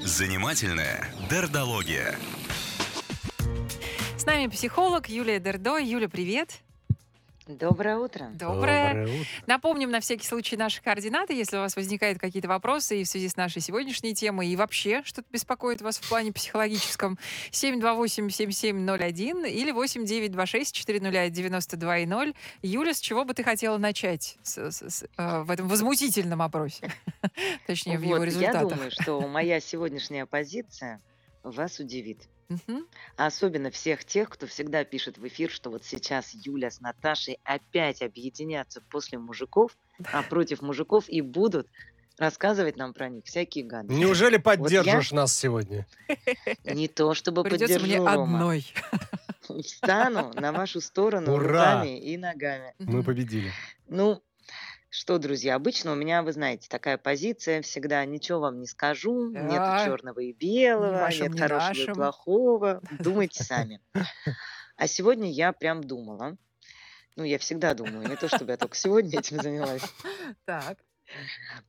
Занимательная дердология. С нами психолог Юлия Дердо. Юля, привет. Доброе утро. Доброе. Доброе утро. Напомним на всякий случай наши координаты, если у вас возникают какие-то вопросы и в связи с нашей сегодняшней темой, и вообще что-то беспокоит вас в плане психологическом. 728-7701 или 8926-401-92-0. Юля, с чего бы ты хотела начать с- с- с, э, в этом возмутительном опросе? Точнее, в его Вот, я результатах. думаю, что моя сегодняшняя позиция вас удивит. Мгм. А особенно всех тех, кто всегда пишет в эфир, что вот сейчас Юля с Наташей опять объединятся после мужиков, а против мужиков и будут рассказывать нам про них всякие гадости. Неужели поддержишь нас сегодня? Не то, чтобы Придется мне поддержу, Рома. одной. Встану на вашу сторону Ура! руками и ногами. Мы Мгм. победили. Ну, что, друзья, обычно у меня, вы знаете, такая позиция всегда, ничего вам не скажу, Да. нет черного и белого, вашем, нет хорошего и нашем. плохого, думайте сами. А сегодня я прям думала, ну, я всегда думаю, не то чтобы я только сегодня этим занялась, Так.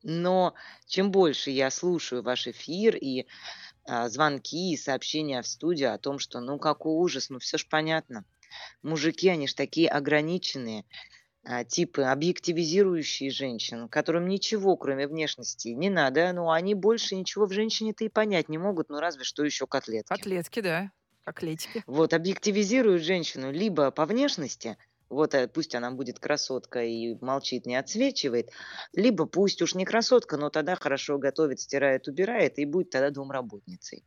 но чем больше я слушаю ваш эфир и а, звонки и сообщения в студию о том, что ну какой ужас, ну все ж понятно. Мужики, они ж такие ограниченные, типы объективизирующие женщин, которым ничего, кроме внешности, не надо. Ну, они больше ничего в женщине-то и понять не могут, ну разве что еще котлетки. Котлетки, да. Котлетики. Вот, объективизируют женщину либо по внешности, вот э, пусть она будет красотка и молчит, не отсвечивает, либо пусть уж не красотка, но тогда хорошо готовит, стирает, убирает и будет тогда домработницей.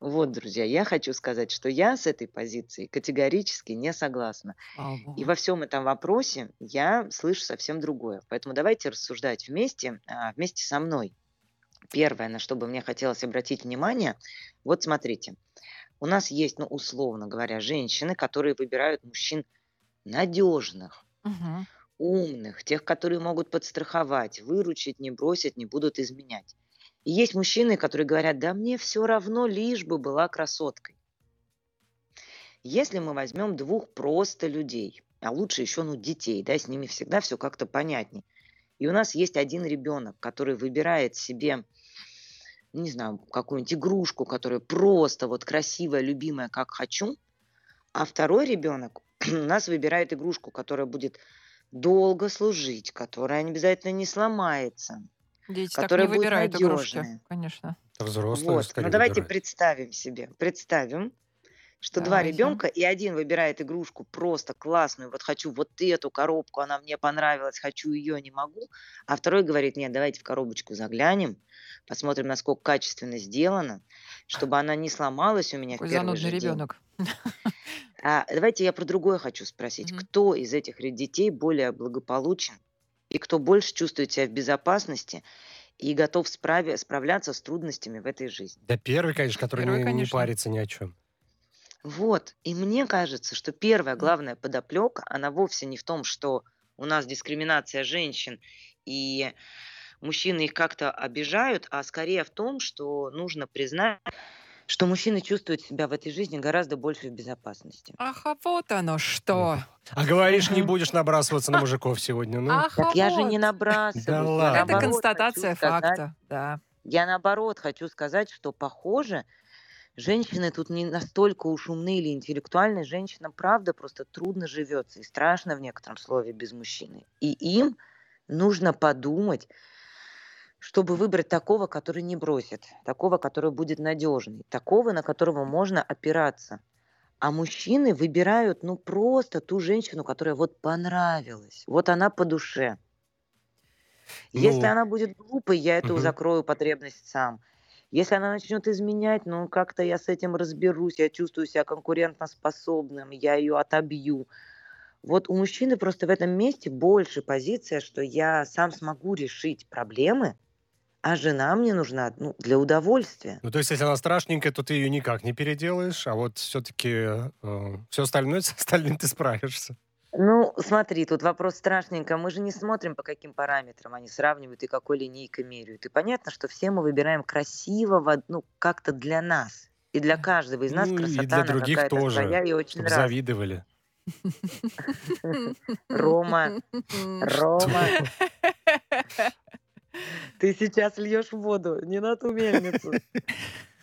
Вот, друзья, я хочу сказать, что я с этой позиции категорически не согласна. Слава И во всем этом вопросе я слышу совсем другое. Поэтому давайте рассуждать вместе, а, вместе со мной. Первое, на что бы мне хотелось обратить внимание, вот смотрите, у нас есть, ну, условно говоря, женщины, которые выбирают мужчин надежных, Мгм. умных, тех, которые могут подстраховать, выручить, не бросить, не будут изменять. И есть мужчины, которые говорят, да мне все равно, лишь бы была красоткой. Если мы возьмем двух просто людей, а лучше еще ну, детей, да, с ними всегда все как-то понятнее. И у нас есть один ребенок, который выбирает себе, не знаю, какую-нибудь игрушку, которая просто вот красивая, любимая, как хочу, а второй ребенок у нас выбирает игрушку, которая будет долго служить, которая обязательно не сломается. Дети так которая не будет выбирают игрушки, надежная. конечно. Взрослые Вот. скорее Ну давайте выбирают. представим себе, представим, что два Давайте. ребенка, и один выбирает игрушку просто классную, вот хочу вот эту коробку, она мне понравилась, хочу ее, не могу, а второй говорит, нет, давайте в коробочку заглянем, посмотрим, насколько качественно сделано, чтобы она не сломалась у меня Какой в первый же день. ребенок. А давайте я про другое хочу спросить. Мгм. Кто из этих детей более благополучен и кто больше чувствует себя в безопасности и готов справи- справляться с трудностями в этой жизни? Да первый, конечно, который Первый, не, не конечно. парится ни о чем. Вот. И мне кажется, что первая главная подоплека, она вовсе не в том, что у нас дискриминация женщин и мужчины их как-то обижают, а скорее в том, что нужно признать, что мужчины чувствуют себя в этой жизни гораздо больше в безопасности. Ах, а вот оно что. А говоришь, не будешь набрасываться на мужиков сегодня. Ну, Ах, а Так я же не вот. набрасываюсь. Да я ладно. Это наоборот констатация сказать- факта, да. Я наоборот хочу сказать, что похоже, женщины тут не настолько уж умные или интеллектуальные. Женщинам, правда, просто трудно живется и страшно в некотором слове без мужчины. И им нужно подумать, чтобы выбрать такого, который не бросит, такого, который будет надежный, такого, на которого можно опираться. А мужчины выбирают, ну, просто ту женщину, которая вот понравилась. Вот она по душе. Если Ну. она будет глупой, я эту Мгм. закрою потребность сам. Если она начнет изменять, ну как-то я с этим разберусь, я чувствую себя конкурентоспособным, я ее отобью. Вот у мужчины просто в этом месте больше позиция, что я сам смогу решить проблемы, а жена мне нужна ну, для удовольствия. ну, то есть, если она страшненькая, то ты ее никак не переделаешь, а вот все-таки все остальное, с остальным ты справишься. Ну, смотри, тут вопрос страшненько. Мы же не смотрим, по каким параметрам они сравнивают и какой линейкой меряют. И понятно, что все мы выбираем красивого, ну, как-то для нас. И для каждого из нас Ну, и красота, для она других тоже, своя и очень Чтобы завидовали. Рома, Рома, Ты сейчас льешь воду, не на ту мельницу.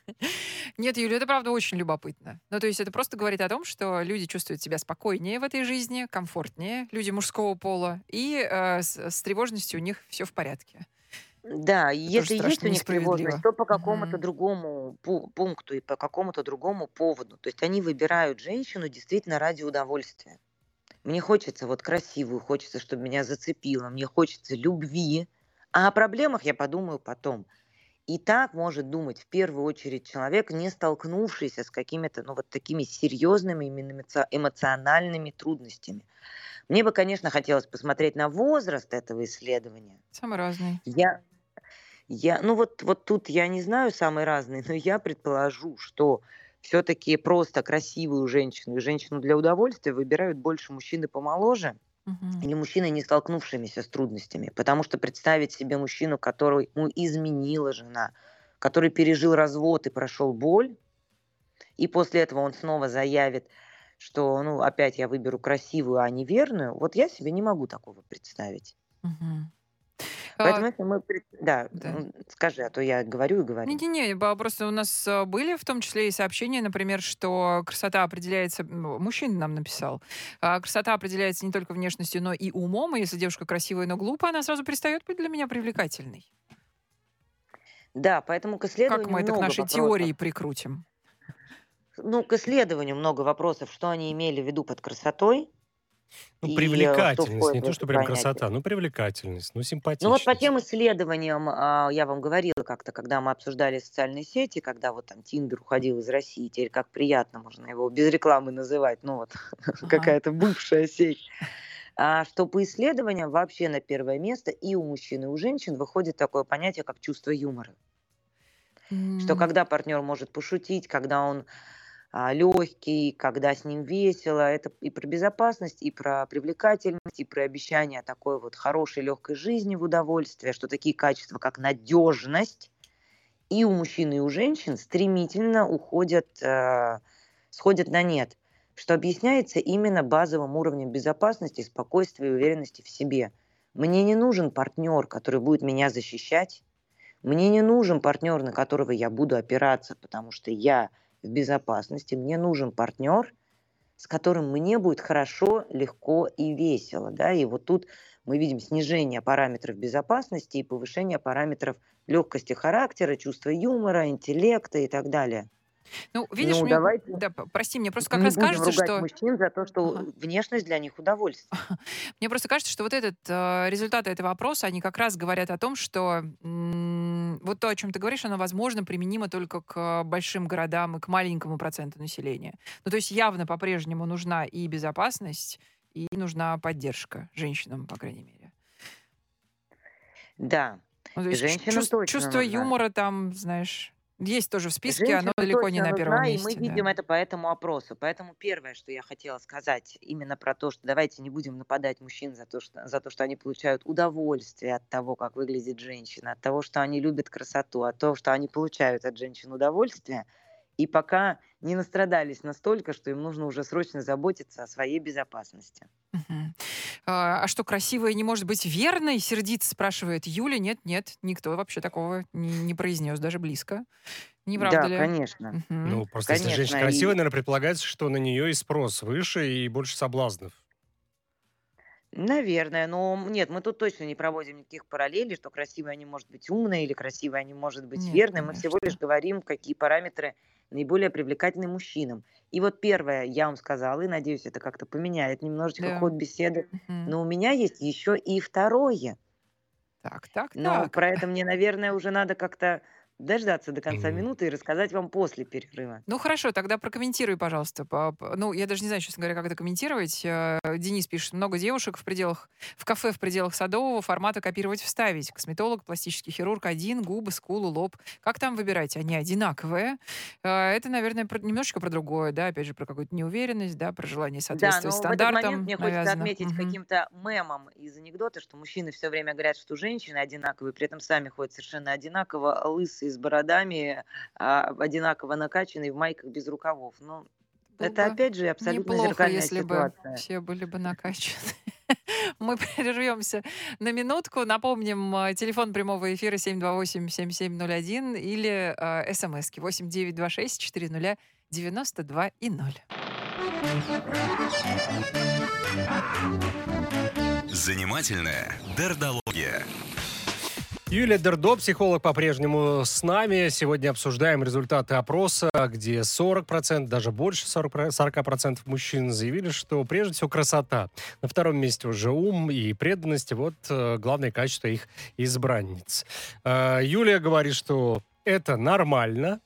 Нет, Юля, это правда очень любопытно. Ну, то есть это просто говорит о том, что люди чувствуют себя спокойнее в этой жизни, комфортнее, люди мужского пола, и э, с, с тревожностью у них все в порядке. Да, Это если есть у них тревожность, то по какому-то Мгм. другому пу- пункту и по какому-то другому поводу. То есть они выбирают женщину действительно ради удовольствия. Мне хочется вот красивую, хочется, чтобы меня зацепило, мне хочется любви, а о проблемах я подумаю потом. И так может думать в первую очередь человек, не столкнувшийся с какими-то, ну, вот такими серьезными именно эмоци- эмоциональными трудностями. Мне бы, конечно, хотелось посмотреть на возраст этого исследования. Самый разный. Я, я, ну вот, вот тут я не знаю самые разные, но я предположу, что все-таки просто красивую женщину и женщину для удовольствия выбирают больше мужчины помоложе Мгм. или мужчины, не столкнувшимися с трудностями. Потому что представить себе мужчину, который ему изменила жена, который пережил развод и прошел боль, и после этого он снова заявит, что, ну, опять я выберу красивую, а не верную, вот я себе не могу такого представить. Мгм. Поэтому если мы... Да, да. м, скажи, а то я говорю и говорю. Не-не-не, просто у нас а, были в том числе и сообщения, например, что красота определяется, ну, мужчина нам написал, а, красота определяется не только внешностью, но и умом, и если девушка красивая, но глупая, она сразу перестает быть для меня привлекательной. Да, поэтому к Как исследованию мы это к нашей вопросов. теории прикрутим? Ну, к исследованию много вопросов, что они имели в виду под красотой Ну, э, что привлекательность, не то, что прям понятие. красота, ну, привлекательность, ну, Ну вот по симпатичность. тем исследованиям а, я вам говорила как-то, когда мы обсуждали социальные сети, когда вот там Тиндер уходил из России, теперь как приятно можно его без рекламы называть, ну вот Ага. какая-то бывшая сеть, а, что по исследованиям вообще на первое место и у мужчин, и у женщин выходит такое понятие, как чувство юмора. Что М, когда партнер может пошутить, когда он легкий, когда с ним весело, это и про безопасность, и про привлекательность, и про обещание такой вот хорошей легкой жизни в удовольствие, что такие качества, как надежность, и у мужчин, и у женщин стремительно уходят, э, сходят на нет, что объясняется именно базовым уровнем безопасности, спокойствия и уверенности в себе. Мне не нужен партнер, который будет меня защищать, мне не нужен партнер, на которого я буду опираться, потому что я в безопасности. Мне нужен партнер, с которым мне будет хорошо, легко и весело. Да? И вот тут мы видим снижение параметров безопасности и повышение параметров легкости характера, чувства юмора, интеллекта и так далее. Ну, видишь, Ну, мне, давайте да, прости, мне просто как не раз будем кажется, ругать что мужчин за то, что Ага. внешность для них удовольствие. Мне просто кажется, что вот этот э, результаты этого опроса, они как раз говорят о том, что вот то, о чем ты говоришь, оно, возможно, применимо только к большим городам и к маленькому проценту населения. Ну, то есть явно по-прежнему нужна и безопасность, и нужна поддержка женщинам, по крайней мере. Да, Ну, то есть женщинам точно чувство нужна. юмора там, знаешь, есть тоже в списке, оно далеко не на первом нужна, и мы месте. видим да. это по этому опросу. Поэтому первое, что я хотела сказать, именно про то, что давайте не будем нападать мужчин за то, что, за то, что они получают удовольствие от того, как выглядит женщина, от того, что они любят красоту, от того, что они получают от женщин удовольствие, и пока не настрадались настолько, что им нужно уже срочно заботиться о своей безопасности. А а что, красивая не может быть верной? Сердито спрашивает Юля. Нет, нет, никто вообще такого не, не произнес, даже близко. Не правда Да, ли? конечно. Мгм. Ну, просто если женщина Конечно, красивая, и наверное, предполагается, что на нее и спрос выше, и больше соблазнов. Наверное, но нет, мы тут точно не проводим никаких параллелей, что красивая не может быть умной или красивая не может быть Нет, верной. Мы всего лишь конечно. говорим, какие параметры наиболее привлекательны мужчинам. И вот первое, я вам сказала, и надеюсь, это как-то поменяет немножечко Да. ход беседы. Мгм. Но у меня есть еще и второе. Так, так, Но так. про это мне, наверное, уже надо как-то дождаться до конца минуты и рассказать вам после перерыва. Ну хорошо, тогда прокомментируй, пожалуйста. По- по- Ну, я даже не знаю, честно говоря, как это комментировать. Э, Денис пишет, много девушек в пределах, в кафе в пределах садового формата копировать вставить. Косметолог, пластический хирург один, губы, скулу, лоб. Как там выбирать? Они одинаковые. Э, Это, наверное, про- немножечко про другое, да, опять же, про какую-то неуверенность, да, про желание Да, соответствовать но в этот момент стандартам мне хочется навязанных. отметить Мгм. каким-то мемом из анекдота, что мужчины все время говорят, что женщины одинаковые, при этом сами ходят совершенно одинаково, лысые с бородами, а, одинаково накачанные в майках без рукавов. Ну, Было это бы опять же абсолютно Неплохо, зеркальная если бы ситуация. все были бы накачаны. Мы прервемся на минутку. Напомним, э, телефон прямого эфира 728-7701 или э, смски 8926 400 92 и 0. Занимательная дердология. Юлия Дердо, психолог, по-прежнему с нами. Сегодня обсуждаем результаты опроса, где 40%, даже больше 40%, 40% мужчин заявили, что прежде всего красота. На втором месте уже ум и преданность. Вот э, главное качество их избранниц. Э, Юлия говорит, что это нормально.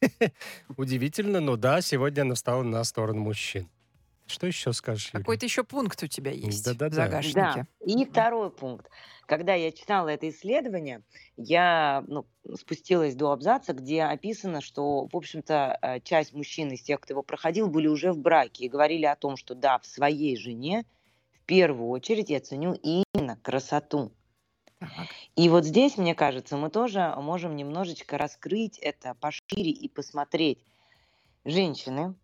Удивительно, но да, сегодня она встала на сторону мужчин. Что еще скажешь? Какой-то еще пункт у тебя есть Да-да-да. в загашнике. Да. И второй пункт. Когда я читала это исследование, я ну, спустилась до абзаца, где описано, что, в общем-то, э, часть мужчин из тех, кто его проходил, были уже в браке и говорили о том, что да, в своей жене в первую очередь я ценю именно красоту. И вот здесь, мне кажется, мы тоже можем немножечко раскрыть это пошире и посмотреть. Женщины,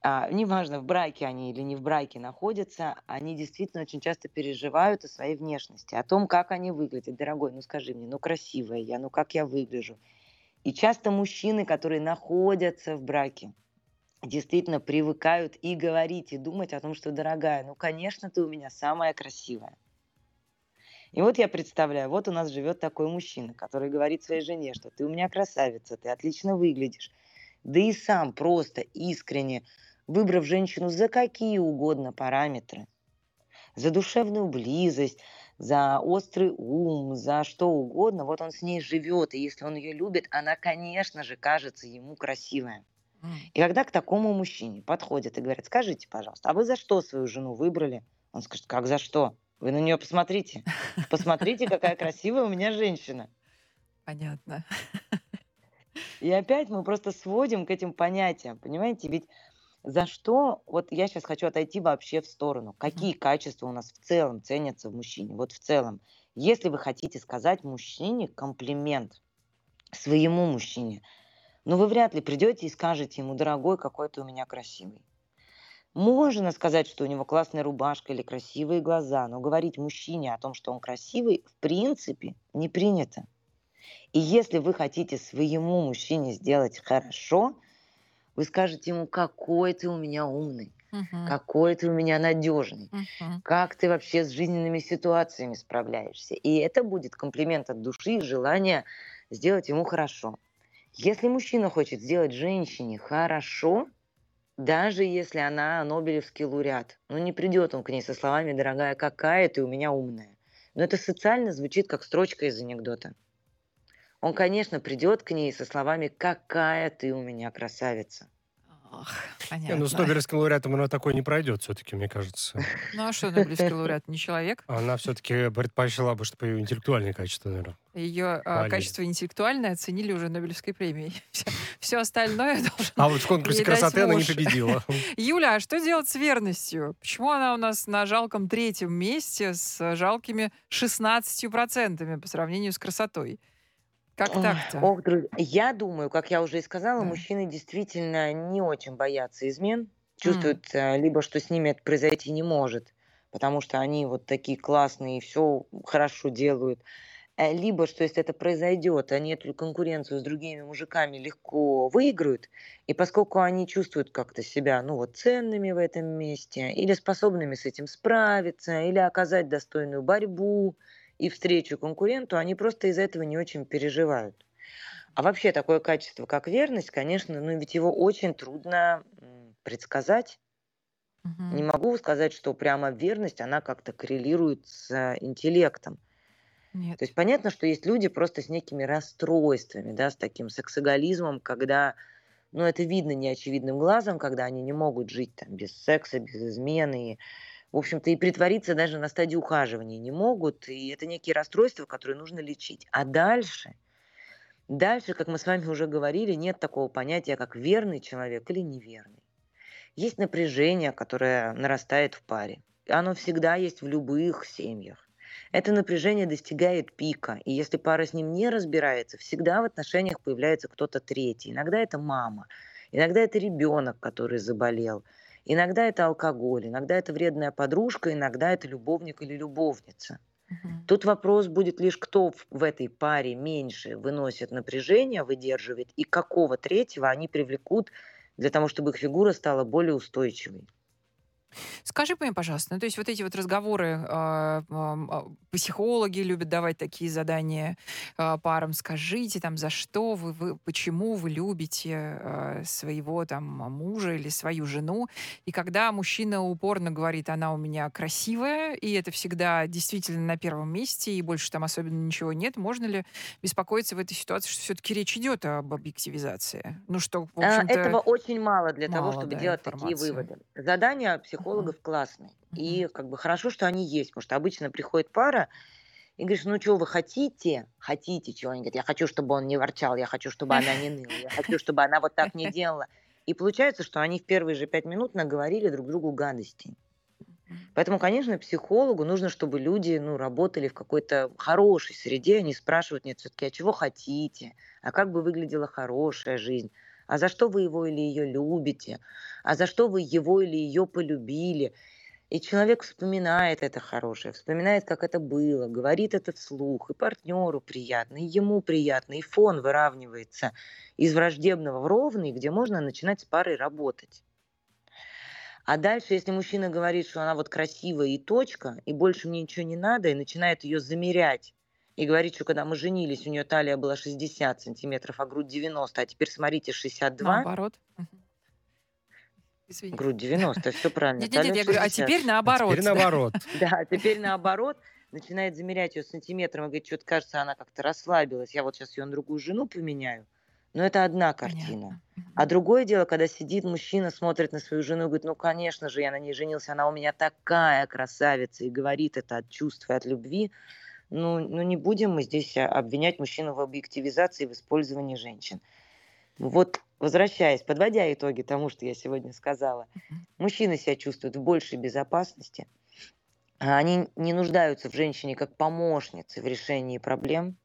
а, неважно, в браке они или не в браке находятся, они действительно очень часто переживают о своей внешности, о том, как они выглядят. Дорогой, ну скажи мне, ну красивая я, ну как я выгляжу. И часто мужчины, которые находятся в браке, действительно привыкают и говорить, и думать о том, что, дорогая, ну, конечно, ты у меня самая красивая. И вот я представляю, вот у нас живет такой мужчина, который говорит своей жене, что ты у меня красавица, ты отлично выглядишь. Да и сам просто искренне выбрав женщину за какие угодно параметры, за душевную близость, за острый ум, за что угодно, вот он с ней живет, и если он ее любит, она, конечно же, кажется ему красивая. И когда к такому мужчине подходят и говорят, скажите, пожалуйста, а вы за что свою жену выбрали? Он скажет, как за что? Вы на нее посмотрите. Посмотрите, какая красивая у меня женщина. Понятно. И опять мы просто сводим к этим понятиям, понимаете? Ведь за что, вот я сейчас хочу отойти вообще в сторону. Какие качества у нас в целом ценятся в мужчине? Вот в целом, если вы хотите сказать мужчине комплимент своему мужчине, но вы вряд ли придете и скажете ему, дорогой, какой ты у меня красивый. Можно сказать, что у него классная рубашка или красивые глаза, но говорить мужчине о том, что он красивый, в принципе, не принято. И если вы хотите своему мужчине сделать хорошо, вы скажете ему, какой ты у меня умный, Мгм. какой ты у меня надежный, Мгм. как ты вообще с жизненными ситуациями справляешься. И это будет комплимент от души и желание сделать ему хорошо. Если мужчина хочет сделать женщине хорошо, даже если она Нобелевский лауреат, ну не придет он к ней со словами «дорогая, какая ты у меня умная». Но это социально звучит как строчка из анекдота. Он, конечно, придет к ней со словами «какая ты у меня красавица». Ах, Не, ну, с понятно. Нобелевским лауреатом она такой не пройдет все-таки, мне кажется. Ну а что Нобелевский лауреат? Не человек? Она все-таки предпочла бы, чтобы ее интеллектуальные качества, наверное. Ее Хвалили. качество интеллектуальное оценили уже Нобелевской премией. Все остальное должно... А вот в конкурсе красоты она не победила. Юля, а что делать с верностью? Почему она у нас на жалком третьем месте с жалкими 16% по сравнению с красотой? Как так-то? Ох, друзья, я думаю, как я уже и сказала, Да. мужчины действительно не очень боятся измен, чувствуют э, либо, что с ними это произойти не может, потому что они вот такие классные и все хорошо делают, э, либо, что если это произойдет, они эту конкуренцию с другими мужиками легко выиграют, и поскольку они чувствуют как-то себя, ну вот, ценными в этом месте, или способными с этим справиться, или оказать достойную борьбу и встречу конкуренту, они просто из-за этого не очень переживают. А вообще такое качество, как верность, конечно, ну ведь его очень трудно предсказать. Не Мгм. могу сказать, что прямо верность, она как-то коррелирует с интеллектом. Нет. То есть понятно, что есть люди просто с некими расстройствами, да, с таким сексоголизмом, когда, ну, это видно неочевидным глазом, когда они не могут жить там без секса, без измены, и, в общем-то, и притвориться даже на стадии ухаживания не могут, и это некие расстройства, которые нужно лечить. А дальше, дальше, как мы с вами уже говорили, нет такого понятия, как верный человек или неверный. Есть напряжение, которое нарастает в паре. Оно всегда есть в любых семьях. Это напряжение достигает пика, и если пара с ним не разбирается, всегда в отношениях появляется кто-то третий. Иногда это мама, иногда это ребенок, который заболел, Иногда это алкоголь, иногда это вредная подружка, иногда это любовник или любовница. Мгм. Тут вопрос будет лишь, кто в- в этой паре меньше выносит напряжение, выдерживает, и какого третьего они привлекут для того, чтобы их фигура стала более устойчивой. Скажи мне, пожалуйста, ну, то есть вот эти вот разговоры, ам, а, психологи любят давать такие задания а, парам. Скажите там, за что вы, вы почему вы любите а, своего там мужа или свою жену. И когда мужчина упорно говорит, она у меня красивая, и это всегда действительно на первом месте, и больше там особенно ничего нет, можно ли беспокоиться в этой ситуации, что все-таки речь идет об объективизации? Ну что, в общем-то... Этого очень мало для того, мало, чтобы да, делать такие информации. выводы. Задания психологов классные. И как бы хорошо, что они есть, потому что обычно приходит пара и говоришь, ну что вы хотите? Хотите чего? Они говорят, я хочу, чтобы он не ворчал, я хочу, чтобы она не ныла, я хочу, чтобы она вот так не делала. И получается, что они в первые же пять минут наговорили друг другу гадостей. Поэтому, конечно, психологу нужно, чтобы люди ну, работали в какой-то хорошей среде. Они спрашивают, нет, все-таки, а чего хотите? А как бы выглядела хорошая жизнь? А за что вы его или ее любите? А за что вы его или ее полюбили? И человек вспоминает это хорошее, вспоминает, как это было, говорит это вслух, и партнеру приятно, и ему приятно, и фон выравнивается из враждебного в ровный, где можно начинать с парой работать. А дальше, если мужчина говорит, что она вот красивая и точка, и больше мне ничего не надо, и начинает ее замерять, и говорит, что когда мы женились, у нее талия была 60 сантиметров, а грудь 90, а теперь смотрите, 62. Наоборот. Извини. Грудь 90, все правильно. Нет, нет, нет, я говорю, а 60. теперь наоборот. Теперь да. наоборот. Да, теперь наоборот, начинает замерять ее сантиметром и говорит, что-то кажется, она как-то расслабилась. Я вот сейчас ее на другую жену поменяю. Но это одна картина. Понятно. А другое дело, когда сидит мужчина, смотрит на свою жену и говорит, ну, конечно же, я на ней женился, она у меня такая красавица, и говорит это от чувств и от любви. Ну, ну не будем мы здесь а, обвинять мужчину в объективизации и в использовании женщин. Вот, возвращаясь, подводя итоги тому, что я сегодня сказала, мужчины себя чувствуют в большей безопасности, а они не нуждаются в женщине как помощнице в решении проблем,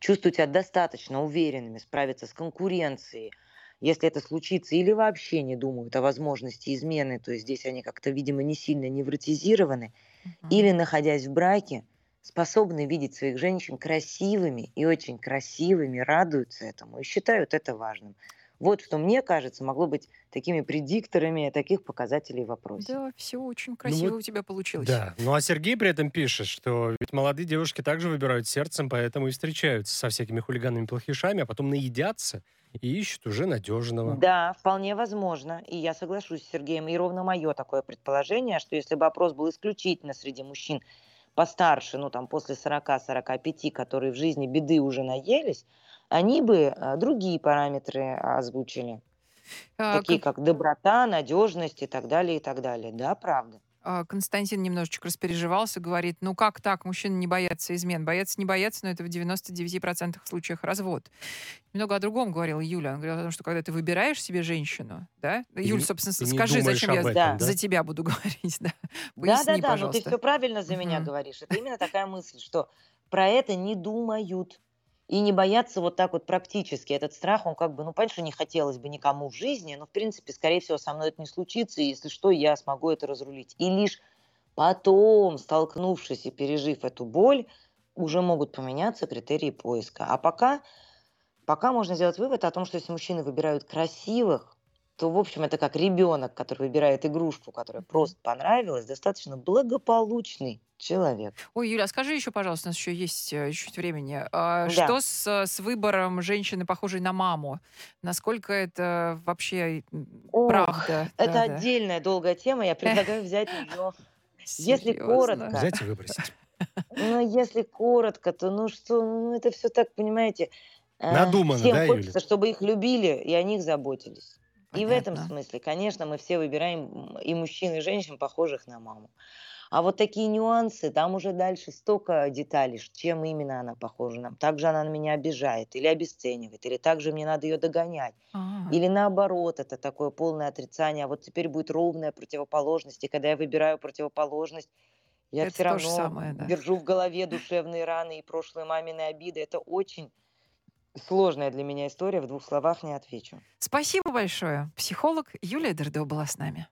чувствуют себя достаточно уверенными справиться с конкуренцией, если это случится, или вообще не думают о возможности измены, то есть здесь они как-то, видимо, не сильно невротизированы, Мгм. или, находясь в браке, способны видеть своих женщин красивыми и очень красивыми, радуются этому и считают это важным. Вот что мне кажется могло быть такими предикторами таких показателей в вопросе. Да, все очень красиво вот у тебя получилось. Да. Ну а Сергей при этом пишет, что ведь молодые девушки также выбирают сердцем, поэтому и встречаются со всякими хулиганами плохишами, а потом наедятся и ищут уже надежного. Да, вполне возможно. И я соглашусь с Сергеем. И ровно мое такое предположение, что если бы опрос был исключительно среди мужчин постарше, ну там после 40-45, которые в жизни беды уже наелись, они бы а, другие параметры озвучили. А, Такие как- как доброта, надежность и так далее, и так далее. Да, правда. а, Константин немножечко распереживался, говорит, ну как так, мужчины не боятся измен? Боятся, не боятся, но это в 99% случаях развод. Немного о другом говорила Юля. Она говорила о том, что когда ты выбираешь себе женщину, да? И Юль, собственно, и скажи, зачем я за- этом, за да? тебя буду говорить, да? Да, Поясни, да, да, ну ты пожалуйста. все правильно за меня Мгм. говоришь. Это именно такая мысль, что про это не думают и не боятся вот так вот практически. Этот страх, он как бы, ну, понятно, что не хотелось бы никому в жизни, но, в принципе, скорее всего, со мной это не случится, и если что, я смогу это разрулить. И лишь потом, столкнувшись и пережив эту боль, уже могут поменяться критерии поиска. А пока, пока можно сделать вывод о том, что если мужчины выбирают красивых, то, в общем, это как ребенок, который выбирает игрушку, которая просто понравилась, достаточно благополучный человек. Ой, Юля, а скажи еще, пожалуйста, у нас еще есть э, чуть времени. А, Да. Что с, э, с выбором женщины, похожей на маму? Насколько это вообще Ох, правда? Это Да, да. отдельная долгая тема, я предлагаю взять ее. Если коротко. Взять и выбросить. Ну, если коротко, то ну что, ну это все так, понимаете. э, Надумано, Всем да, хочется, Юля? чтобы их любили и о них заботились. И в этом смысле, конечно, мы все выбираем и мужчин, и женщин, похожих на маму. А вот такие нюансы, там уже дальше столько деталей, чем именно она похожа нам. Также она на меня обижает или обесценивает, или также мне надо ее догонять. А, Или наоборот, это такое полное отрицание, а вот теперь будет ровная противоположность, и когда я выбираю противоположность, я Это все равно самое, да. держу в голове душевные раны и прошлые мамины обиды. Это очень сложная для меня история, в двух словах не отвечу. Спасибо большое. Психолог Юлия Дердо была с нами.